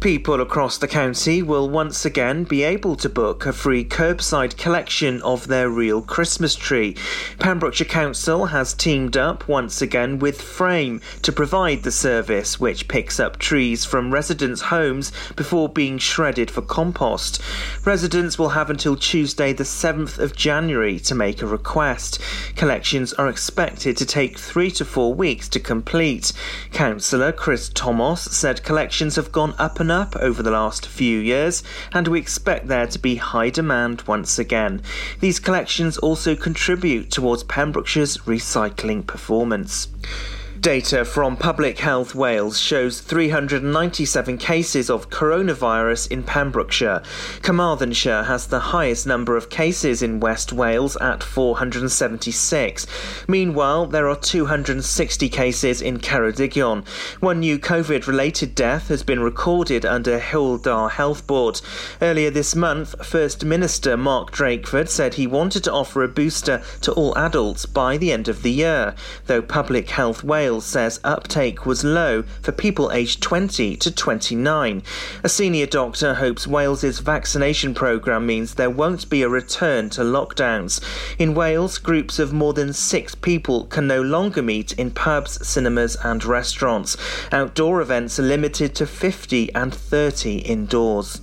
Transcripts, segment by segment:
People across the county will once again be able to book a free curbside collection of their real Christmas tree. Pembrokeshire Council has teamed up once again with Frame to provide the service, which picks up trees from residents' homes before being shredded for compost. Residents will have until Tuesday, the 7th of January, to make a request. Collections are expected to take three to four weeks to complete. Councillor Chris Thomas said collections have gone up and up over the last few years, and we expect there to be high demand once again. These collections also contribute towards Pembrokeshire's recycling performance. Data from Public Health Wales shows 397 cases of coronavirus in Pembrokeshire. Carmarthenshire has the highest number of cases in West Wales at 476. Meanwhile, there are 260 cases in Ceredigion. One new COVID related death has been recorded Hywel Dda Health Board. Earlier this month, First Minister Mark Drakeford said he wanted to offer a booster to all adults by the end of the year, though Public Health Wales Wales says uptake was low for people aged 20 to 29. A senior doctor hopes Wales's vaccination programme means there won't be a return to lockdowns. In Wales, groups of more than six people can no longer meet in pubs, cinemas, and restaurants. Outdoor events are limited to 50 and 30 indoors.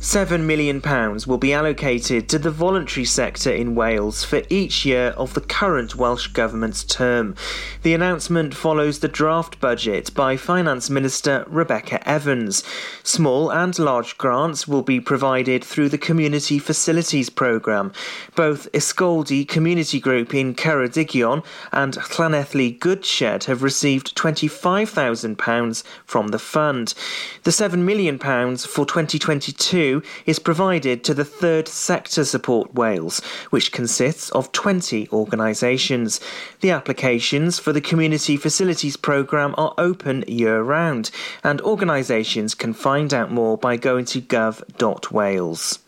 £7 million will be allocated to the voluntary sector in Wales for each year of the current Welsh Government's term. The announcement follows the draft budget by Finance Minister Rebecca Evans. Small and large grants will be provided through the Community Facilities Programme. Both Ysgoldy Community Group in Ceredigion and Llanelli Goodshed have received £25,000 from the fund. The £7 million for 2022 is provided to the Third Sector Support Wales, which consists of 20 organisations. The applications for the Community Facilities Programme are open year round, and organisations can find out more by going to gov.wales.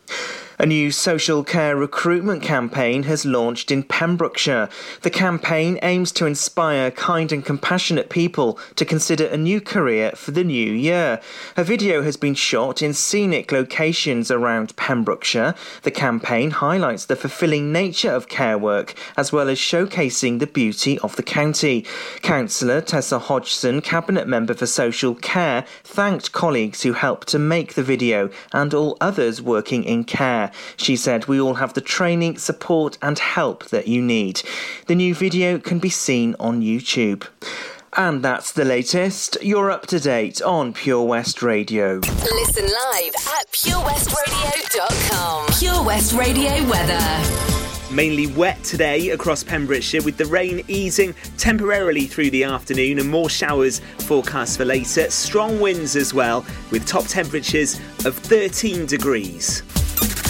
A new social care recruitment campaign has launched in Pembrokeshire. The campaign aims to inspire kind and compassionate people to consider a new career for the new year. A video has been shot in scenic locations around Pembrokeshire. The campaign highlights the fulfilling nature of care work as well as showcasing the beauty of the county. Councillor Tessa Hodgson, Cabinet Member for Social Care, thanked colleagues who helped to make the video and all others working in care. She said, We all have the training, support, and help that you need. The new video can be seen on YouTube. And that's the latest. You're up to date on Pure West Radio. Listen live at purewestradio.com. Pure West Radio weather. Mainly wet today across Pembrokeshire with the rain easing temporarily through the afternoon and more showers forecast for later. Strong winds as well with top temperatures of 13 degrees.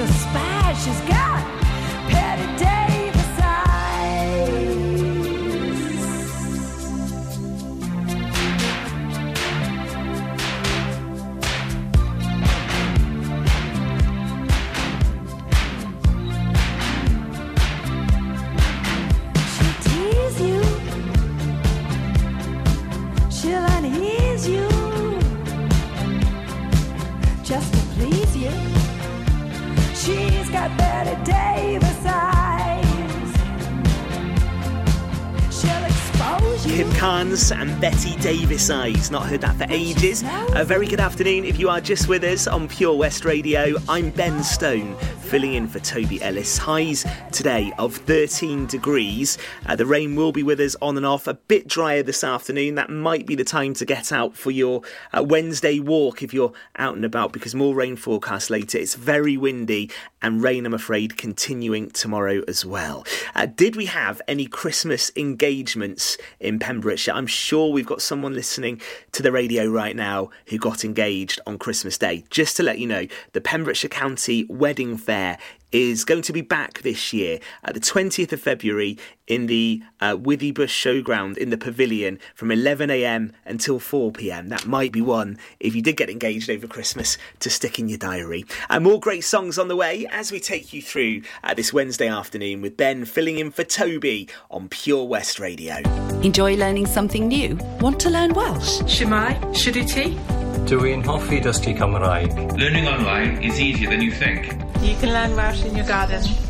a spy she's got. Bette Davis Eyes. Not heard that for ages. A very good afternoon if you are just with us on Pure West Radio. I'm Ben Stone filling in for Toby Ellis. Highs today of 13 degrees. Uh, the rain will be with us on and off, a bit drier this afternoon. That might be the time to get out for your uh, Wednesday walk if you're out and about because more rain forecast later. It's very windy and rain, I'm afraid, continuing tomorrow as well. Uh, did we have any Christmas engagements in Pembrokeshire? I'm sure we've got someone listening to the radio right now who got engaged on Christmas Day. Just to let you know, the Pembrokeshire County Wedding Fair Fair is going to be back this year at the 20th of February in the uh, Withybush Showground in the Pavilion from 11am until 4pm. That might be one, if you did get engaged over Christmas, to stick in your diary. And more great songs on the way as we take you through uh, this Wednesday afternoon with Ben filling in for Toby on Pure West Radio. Enjoy learning something new? Want to learn Welsh? Shwmae, Shuduti. Dwi'n hoffi dysgu Cymraeg. Learning online is easier than you think. You can learn Welsh in your garden.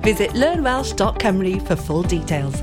Visit learnwelsh.cymru for full details.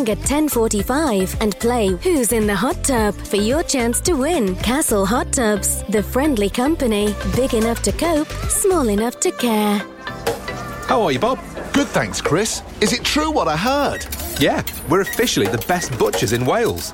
at 10:45 and play Who's in the Hot Tub for your chance to win. Castle Hot Tubs, the friendly company, big enough to cope, small enough to care. How are you, Bob? Good, thanks, Chris. Is it true what I heard? Yeah, we're officially the best butchers in Wales.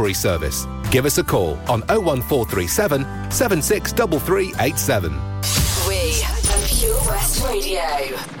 service. Give us a call on 01437 763387. We are Pure West Radio.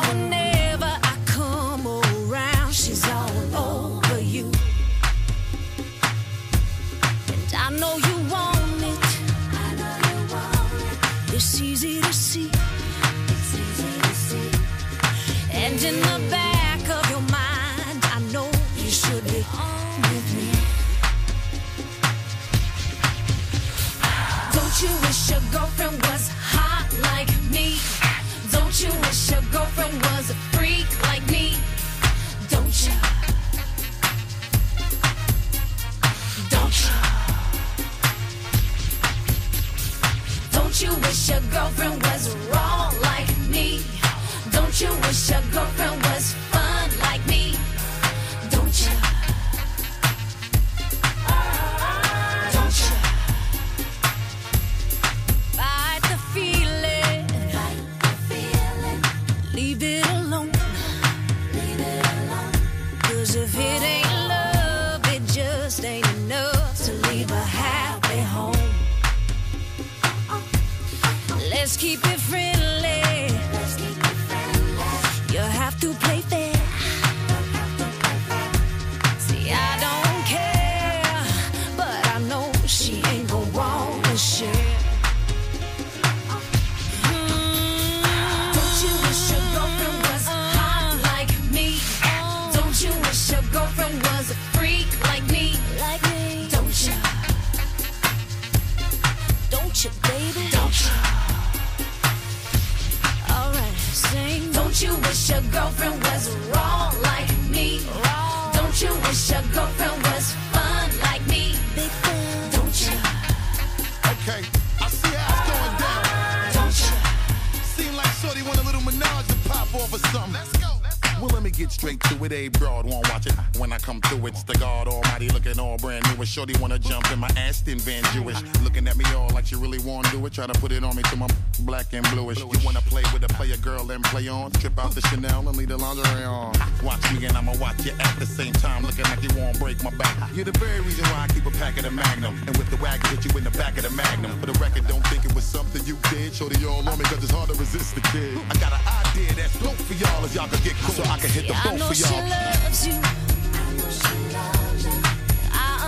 Shorty wanna jump in my Aston Van Jewish. Looking at me all like she really wanna do it. Try to put it on me till my black and bluish. You wanna play with a player girl and play on? Trip out the Chanel and leave the lingerie on. Watch me and I'ma watch you at the same time. Looking like you won't break my back. You're the very reason why I keep a pack of the Magnum. And with the wagon, hit you in the back of the Magnum. For the record, don't think it was something you did. Shorty all on me cause it's hard to resist the kid. I got an idea that's dope for y'all as y'all can get cool. So I can hit the I boat know for she y'all. loves you.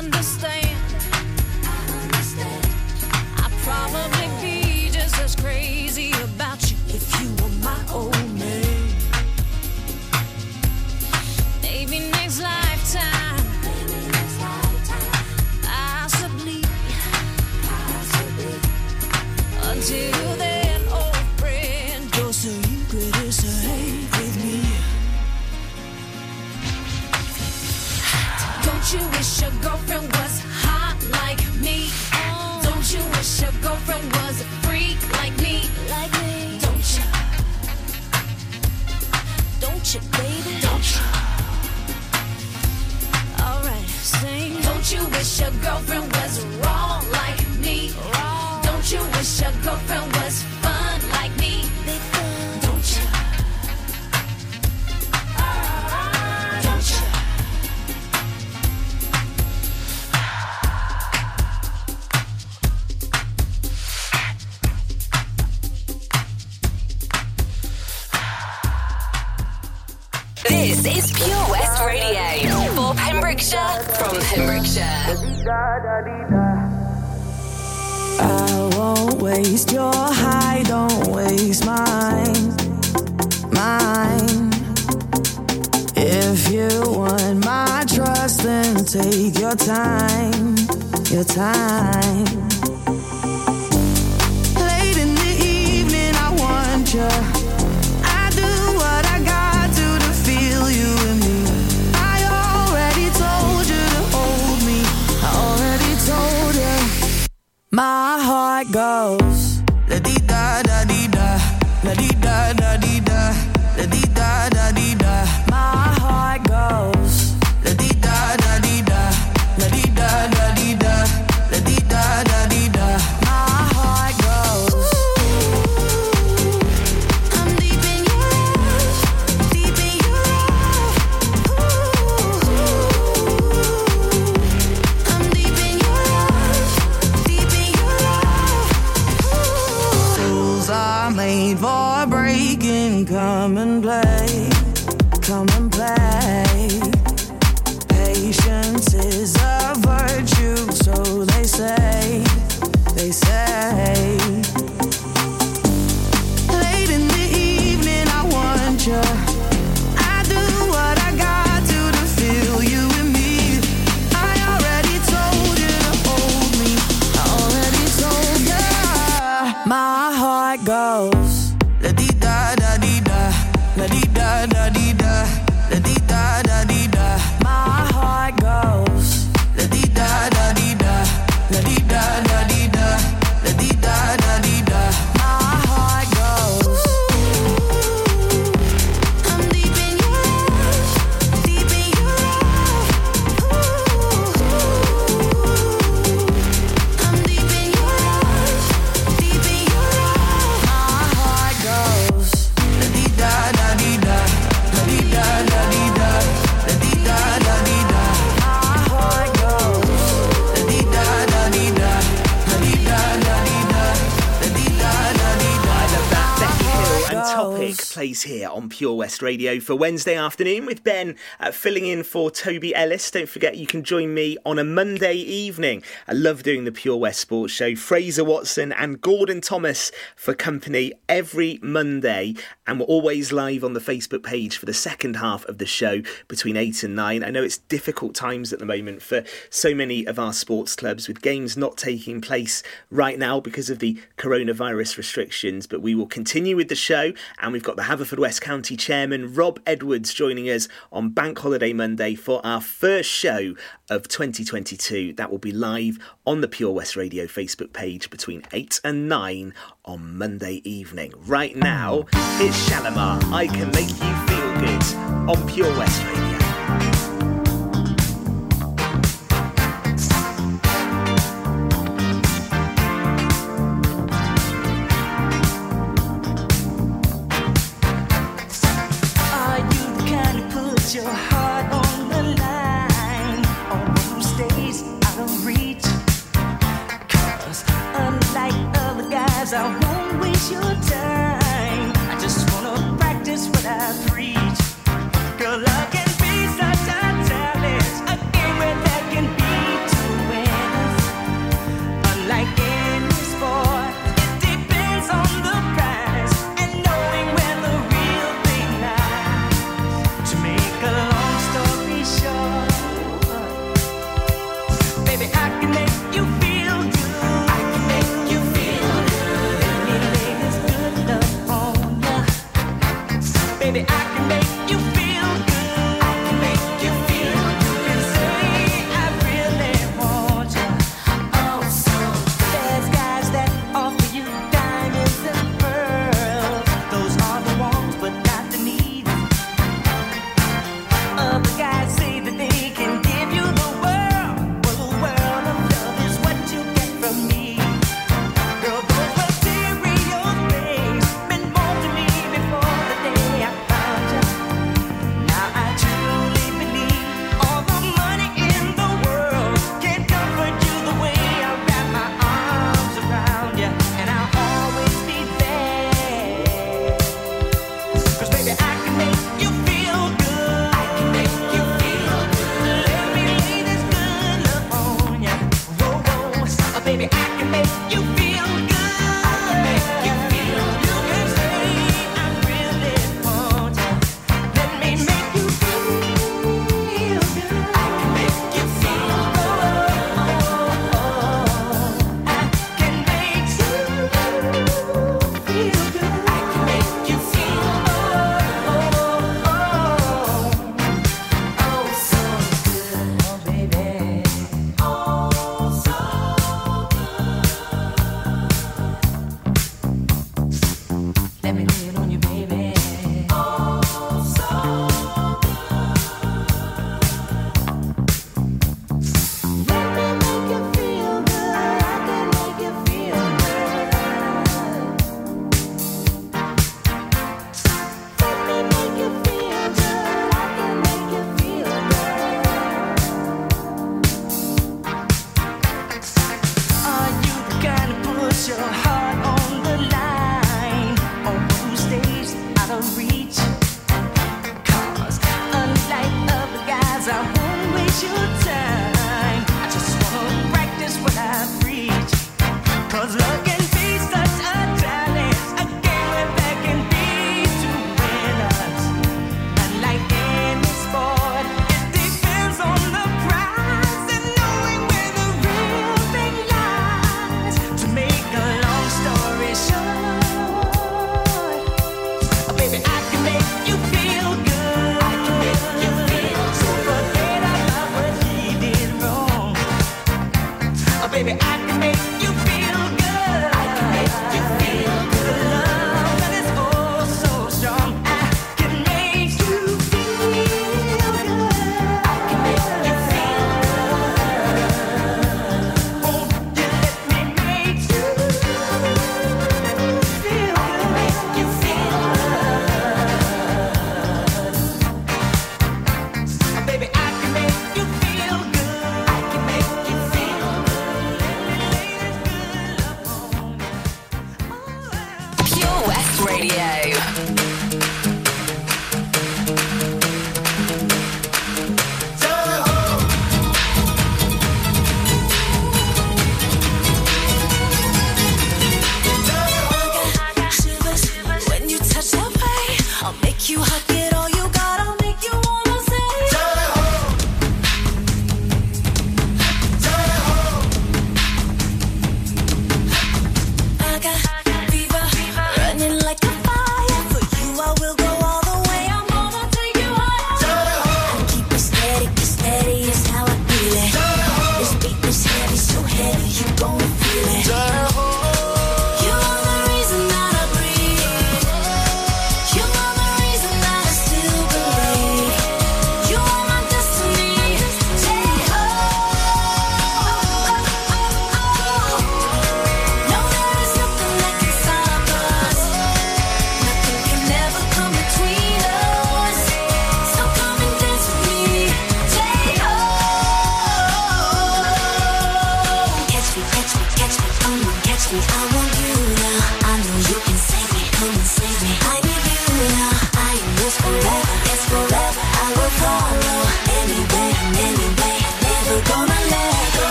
I understand. I'd probably be just as crazy about you if you were my old Don't you, baby? Don't you? Alright, sing. Don't you wish your girlfriend was wrong Pure West Radio for Wednesday afternoon with Ben uh, filling in for Toby Ellis. Don't forget you can join me on a Monday evening. I love doing the Pure West Sports Show. Fraser Watson and Gordon Thomas for company every Monday, and we're always live on the Facebook page for the second half of the show between eight and nine. I know it's difficult times at the moment for so many of our sports clubs with games not taking place right now because of the coronavirus restrictions, but we will continue with the show, and we've got the Haverfordwest County. County Chairman Rob Edwards joining us on Bank Holiday Monday for our first show of 2022. That will be live on the Pure West Radio Facebook page between 8 and 9 on Monday evening. Right now, it's Shalamar. I can make you feel good on Pure West Radio.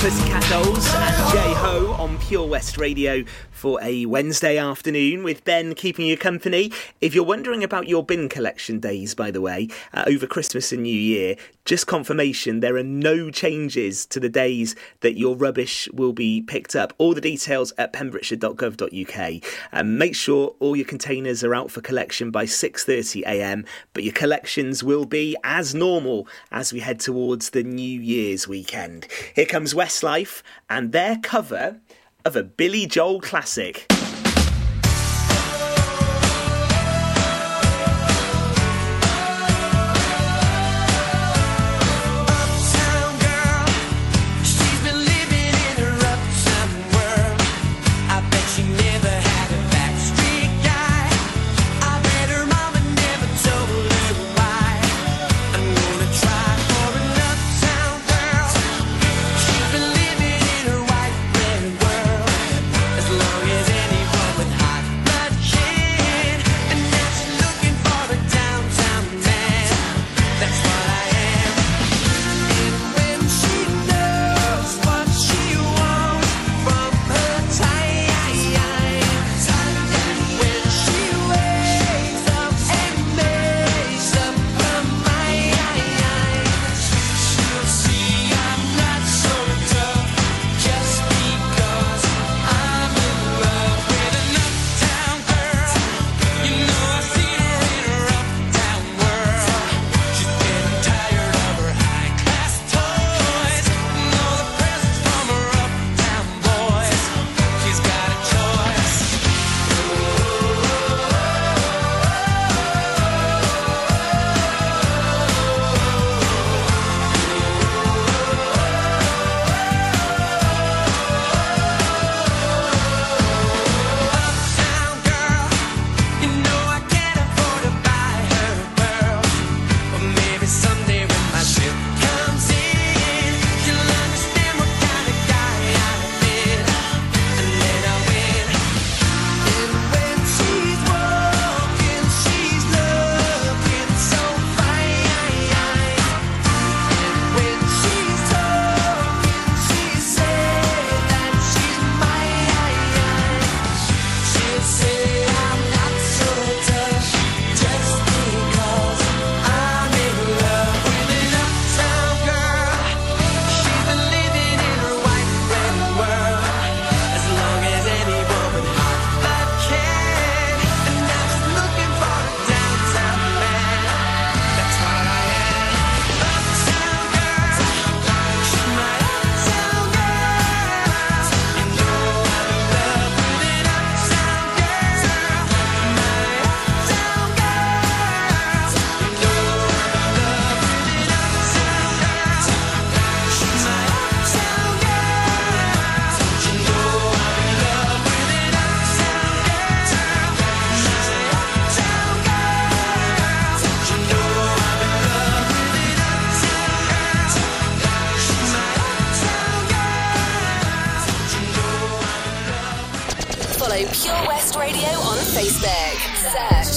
Parce Souls and Jai Ho on Pure West Radio for a Wednesday afternoon with Ben keeping you company. If you're wondering about your bin collection days, by the way, uh, over Christmas and New Year, just confirmation there are no changes to the days that your rubbish will be picked up. All the details at pembrokeshire.gov.uk. Um, uh, make sure all your containers are out for collection by 6:30 a.m. But your collections will be as normal as we head towards the New Year's weekend. Here comes Westlife. And their cover of a Billy Joel classic.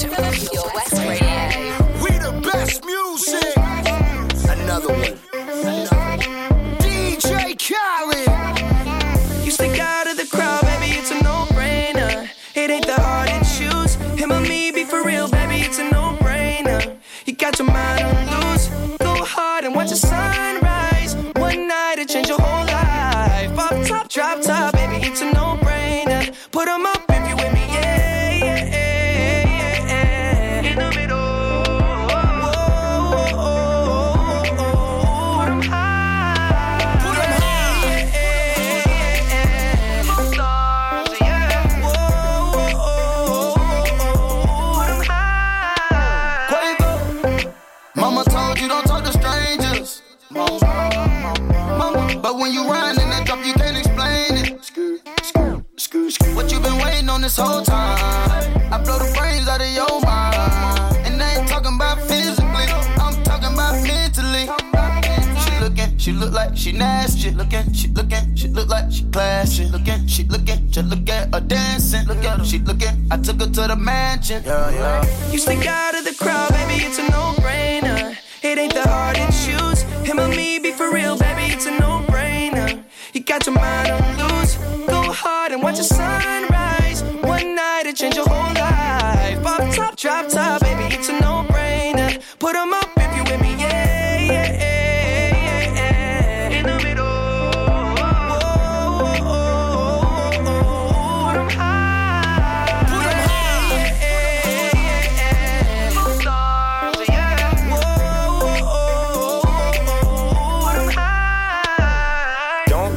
Your to the mansion. Yeah, yeah. You stick out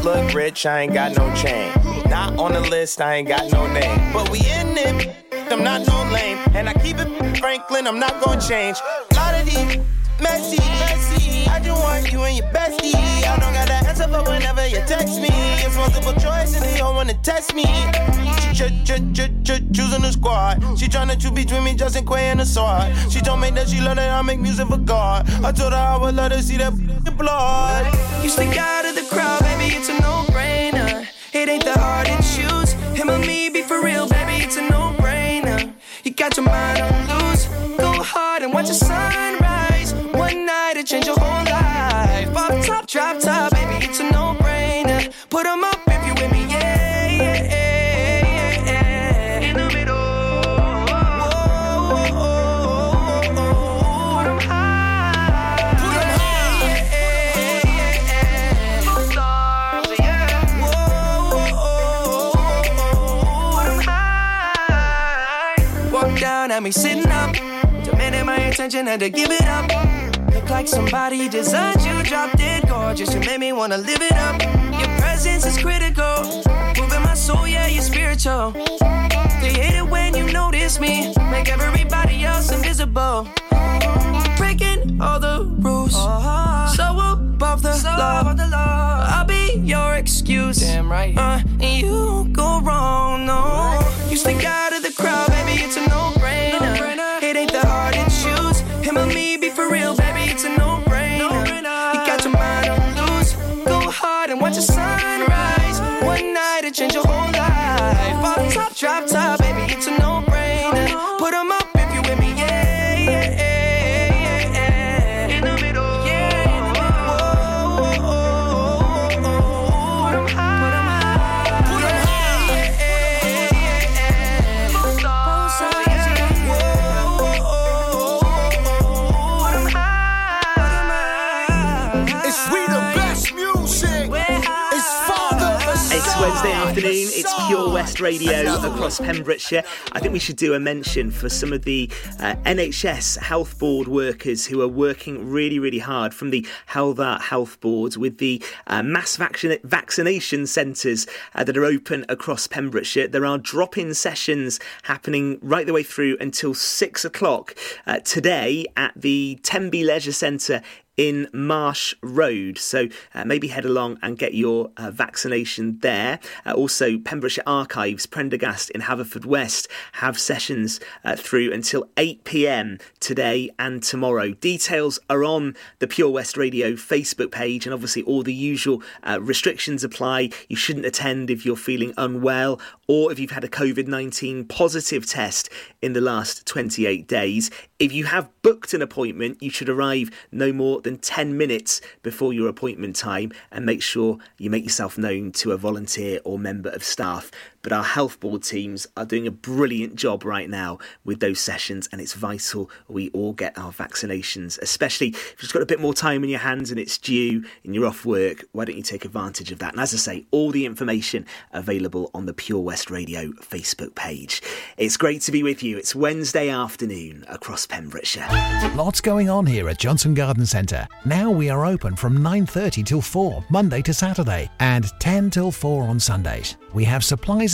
look rich, I ain't got no chain. Not on the list, I ain't got no name. But we in it, I'm not no lame. And I keep it Franklin, I'm not gonna change. Lot of these messy, messy. I just want you and your bestie. I don't got the answer for whenever you text me. It's multiple choice and they all wanna test me. Ch- ch- ch- ch- ch- choosing the squad. She tryna choose between me, Justin Quay and the sword. She told me that she love that I make music for God. I told her I would let her see that blood. You stick out of the crowd, baby, it's a no-brainer. It ain't the hard to choose. Him or me, be for real, baby, it's a no-brainer. You got your mind on loose. Go hard and watch the sunrise. One night it change your whole life. Pop top, drop top, baby, it's a no-brainer. Put Put up at me sitting up. Demanding my attention, had to give it up. Look like somebody designed you, dropped it gorgeous. You made me wanna live it up. Your presence is critical. Moving my soul, yeah, you're spiritual. They hate it when you notice me. Make everybody else invisible. Breaking all the rules. So above the, law. I'll be your excuse. Damn right. Uh, and you go wrong, no. You stick out of the crowd, baby, it's a no-brainer. For real, baby, it's a no-brainer. You got your mind on loose. Go hard and watch the sunrise. One night it change your whole life. Pop top, drop top, afternoon. It's Pure West Radio across Pembrokeshire. I think we should do a mention for some of the uh, NHS Health Board workers who are working really, really hard from the Hywel Dda Health Board with the uh, mass vaccina- vaccination centres uh, that are open across Pembrokeshire. There are drop-in sessions happening right the way through until six o'clock uh, today at the Tenby Leisure Centre in Marsh Road. So uh, maybe head along and get your uh, vaccination there. Uh, also, Pembrokeshire Archives, Prendergast in Haverfordwest have sessions uh, through until 8 pm today and tomorrow. Details are on the Pure West Radio Facebook page, and obviously, all the usual uh, restrictions apply. You shouldn't attend if you're feeling unwell or if you've had a COVID 19 positive test in the last 28 days. If you have booked an appointment, you should arrive no more than 10 minutes before your appointment time and make sure you make yourself known to a volunteer or member of staff. But our health board teams are doing a brilliant job right now with those sessions, and it's vital we all get our vaccinations, especially if you've got a bit more time in your hands and it's due and you're off work. Why don't you take advantage of that? And as I say, all the information available on the Pure West Radio Facebook page. It's great to be with you. It's Wednesday afternoon across Pembrokeshire. Lots going on here at Johnston Garden Centre. Now we are open from 9:30 till 4 Monday to Saturday and 10 till 4 on Sundays. We have supplies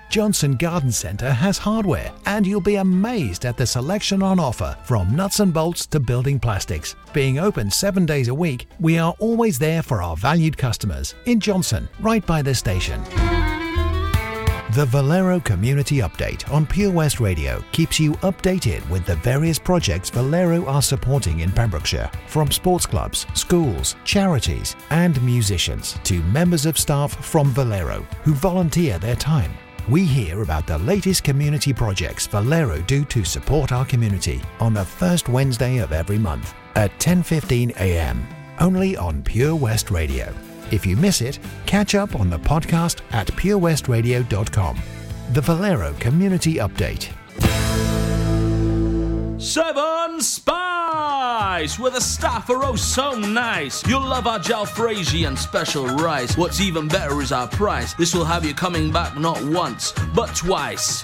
Johnston Garden Centre has hardware, and you'll be amazed at the selection on offer from nuts and bolts to building plastics. Being open seven days a week, we are always there for our valued customers in Johnston, right by the station. The Valero Community Update on Pure West Radio keeps you updated with the various projects Valero are supporting in Pembrokeshire, from sports clubs, schools, charities, and musicians to members of staff from Valero who volunteer their time. We hear about the latest community projects Valero do to support our community on the first Wednesday of every month at 10:15 a.m. only on Pure West Radio. If you miss it, catch up on the podcast at purewestradio.com. The Valero Community Update. Seven Spice, where the staff are oh so nice. You'll love our jalfrezi and special rice. What's even better is our price. This will have you coming back not once, but twice.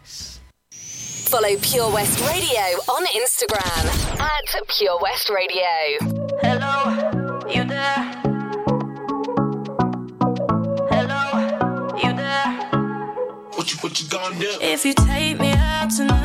Follow Pure West Radio on Instagram at Pure West Radio. Hello, you there? Hello, you there? What you what you gonna do? If you take me out tonight,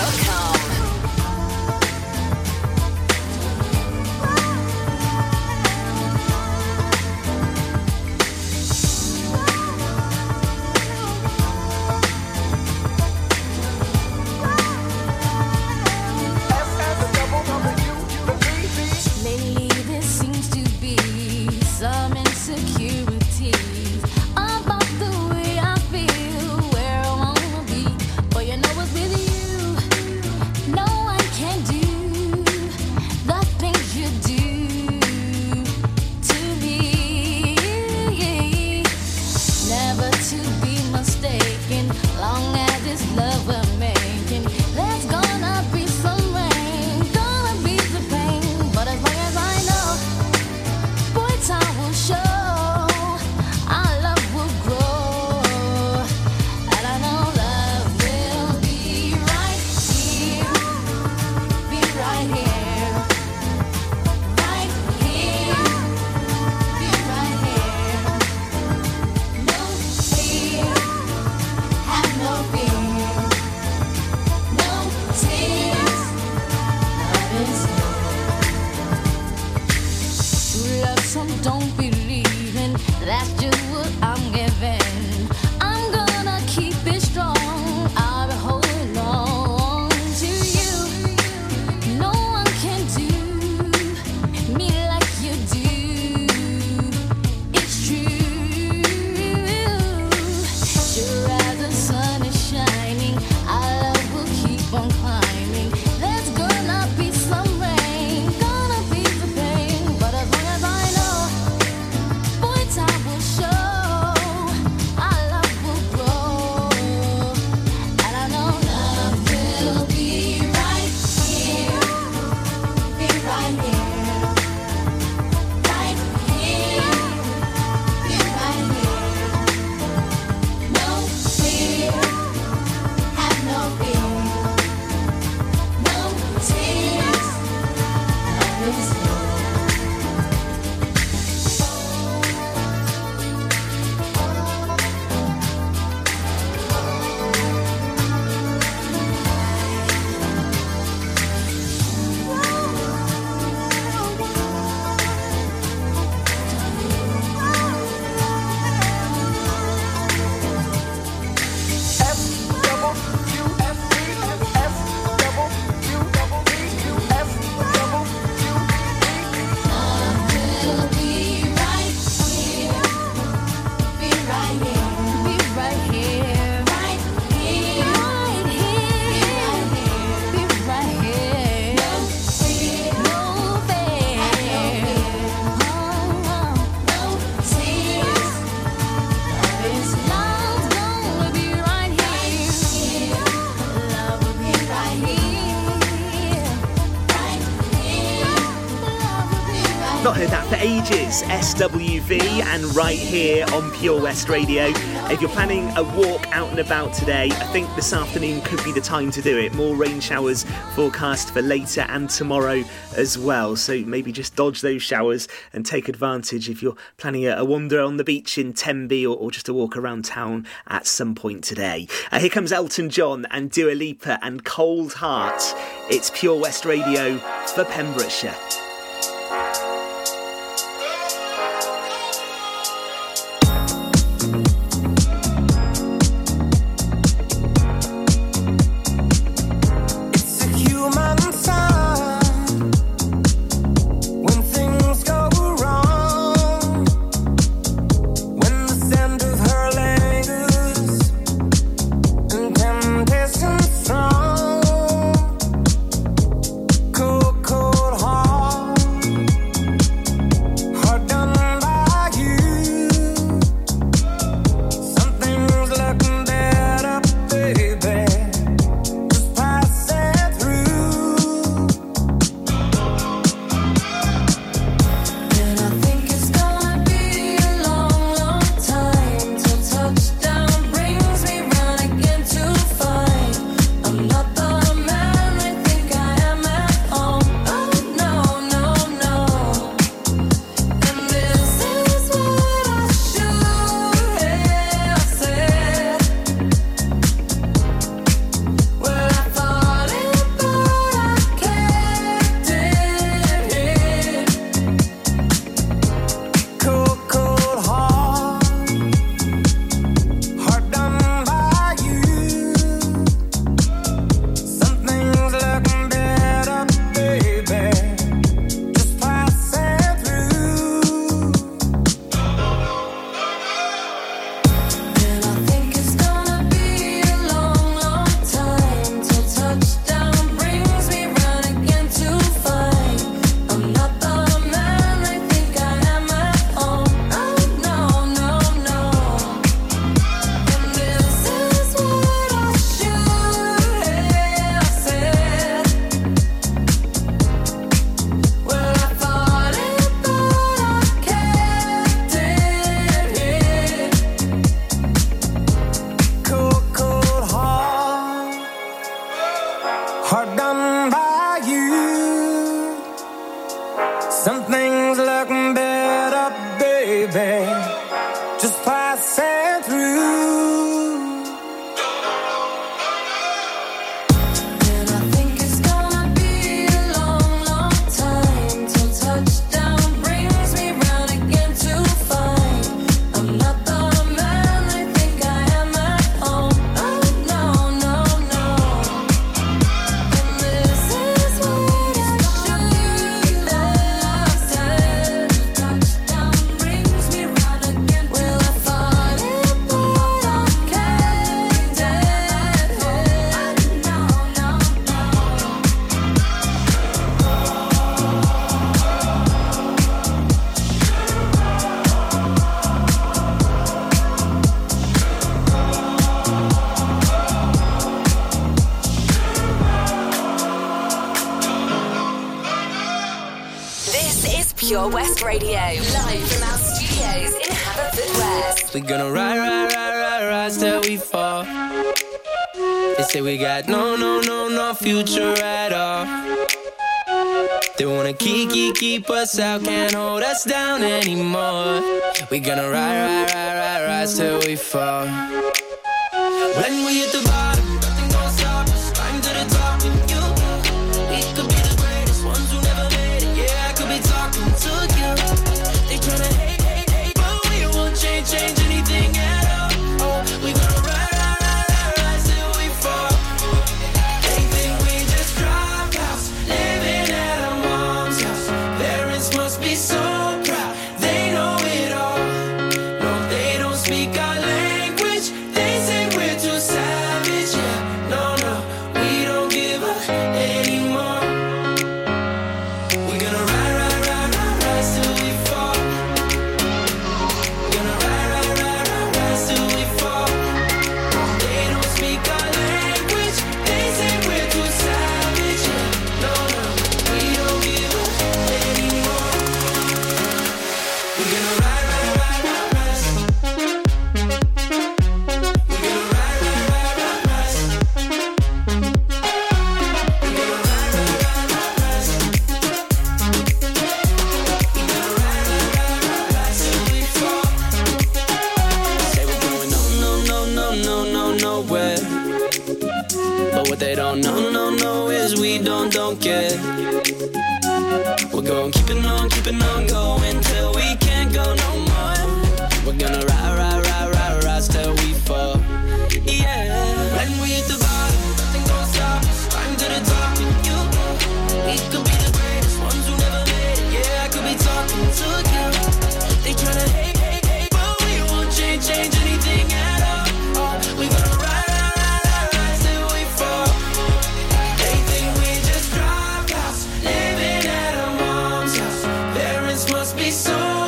Dot com. SWV and right here on Pure West Radio. If you're planning a walk out and about today, I think this afternoon could be the time to do it. More rain showers forecast for later and tomorrow as well. So maybe just dodge those showers and take advantage if you're planning a, wander on the beach in Tenby or, or just a walk around town at some point today. Uh, here comes Elton John and Dua Lipa and Cold Heart. It's Pure West Radio for Pembrokeshire. Us out, can't hold us down anymore. We gonna ride, ride, ride, ride, rise till we fall. So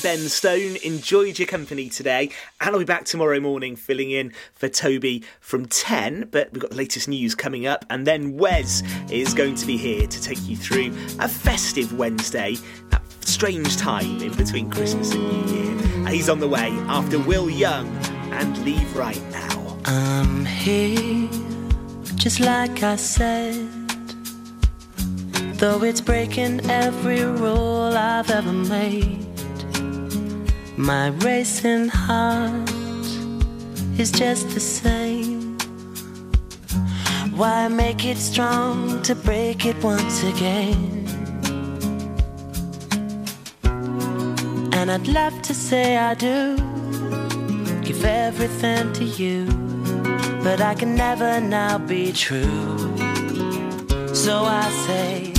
Ben Stone. Enjoyed your company today, and I'll be back tomorrow morning filling in for Toby from 10. But we've got the latest news coming up, and then Wes is going to be here to take you through a festive Wednesday, that strange time in between Christmas and New Year. And he's on the way after Will Young and Leave Right Now. I'm here, just like I said. Though it's breaking every rule I've ever made. My racing heart is just the same. Why make it strong to break it once again? And I'd love to say I do give everything to you, but I can never now be true. So I say,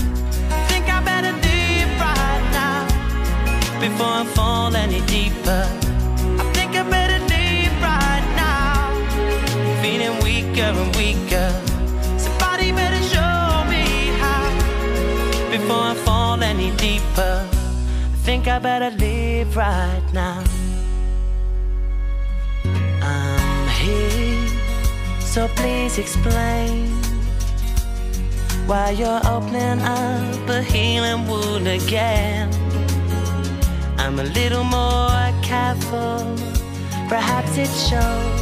before I fall any deeper. I think I better leave right now, feeling weaker and weaker. Somebody better show me how before I fall any deeper. I think I better leave right now. I'm here, so please explain why you're opening up a healing wound again. I'm a little more careful, perhaps it shows.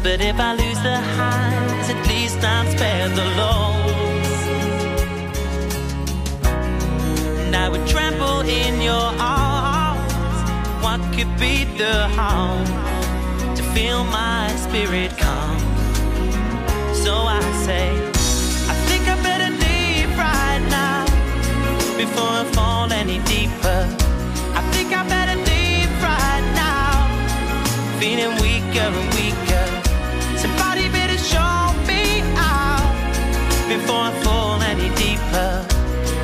But if I lose the highs, at least I'm spared the lows. And I would trample in your arms. What could be the harm to feel my spirit calm? So I say, before I fall any deeper. I think I better leave right now. Feeling weaker and weaker. Somebody better show me out before I fall any deeper.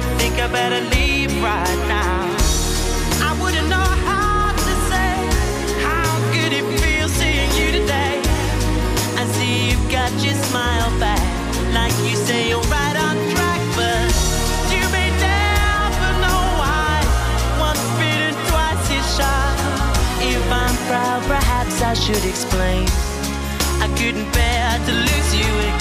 I think I better leave right now. I wouldn't know how to say how good it feels seeing you today. I see you got your smile back, like you say you're right. should explain. I couldn't bear to lose you again.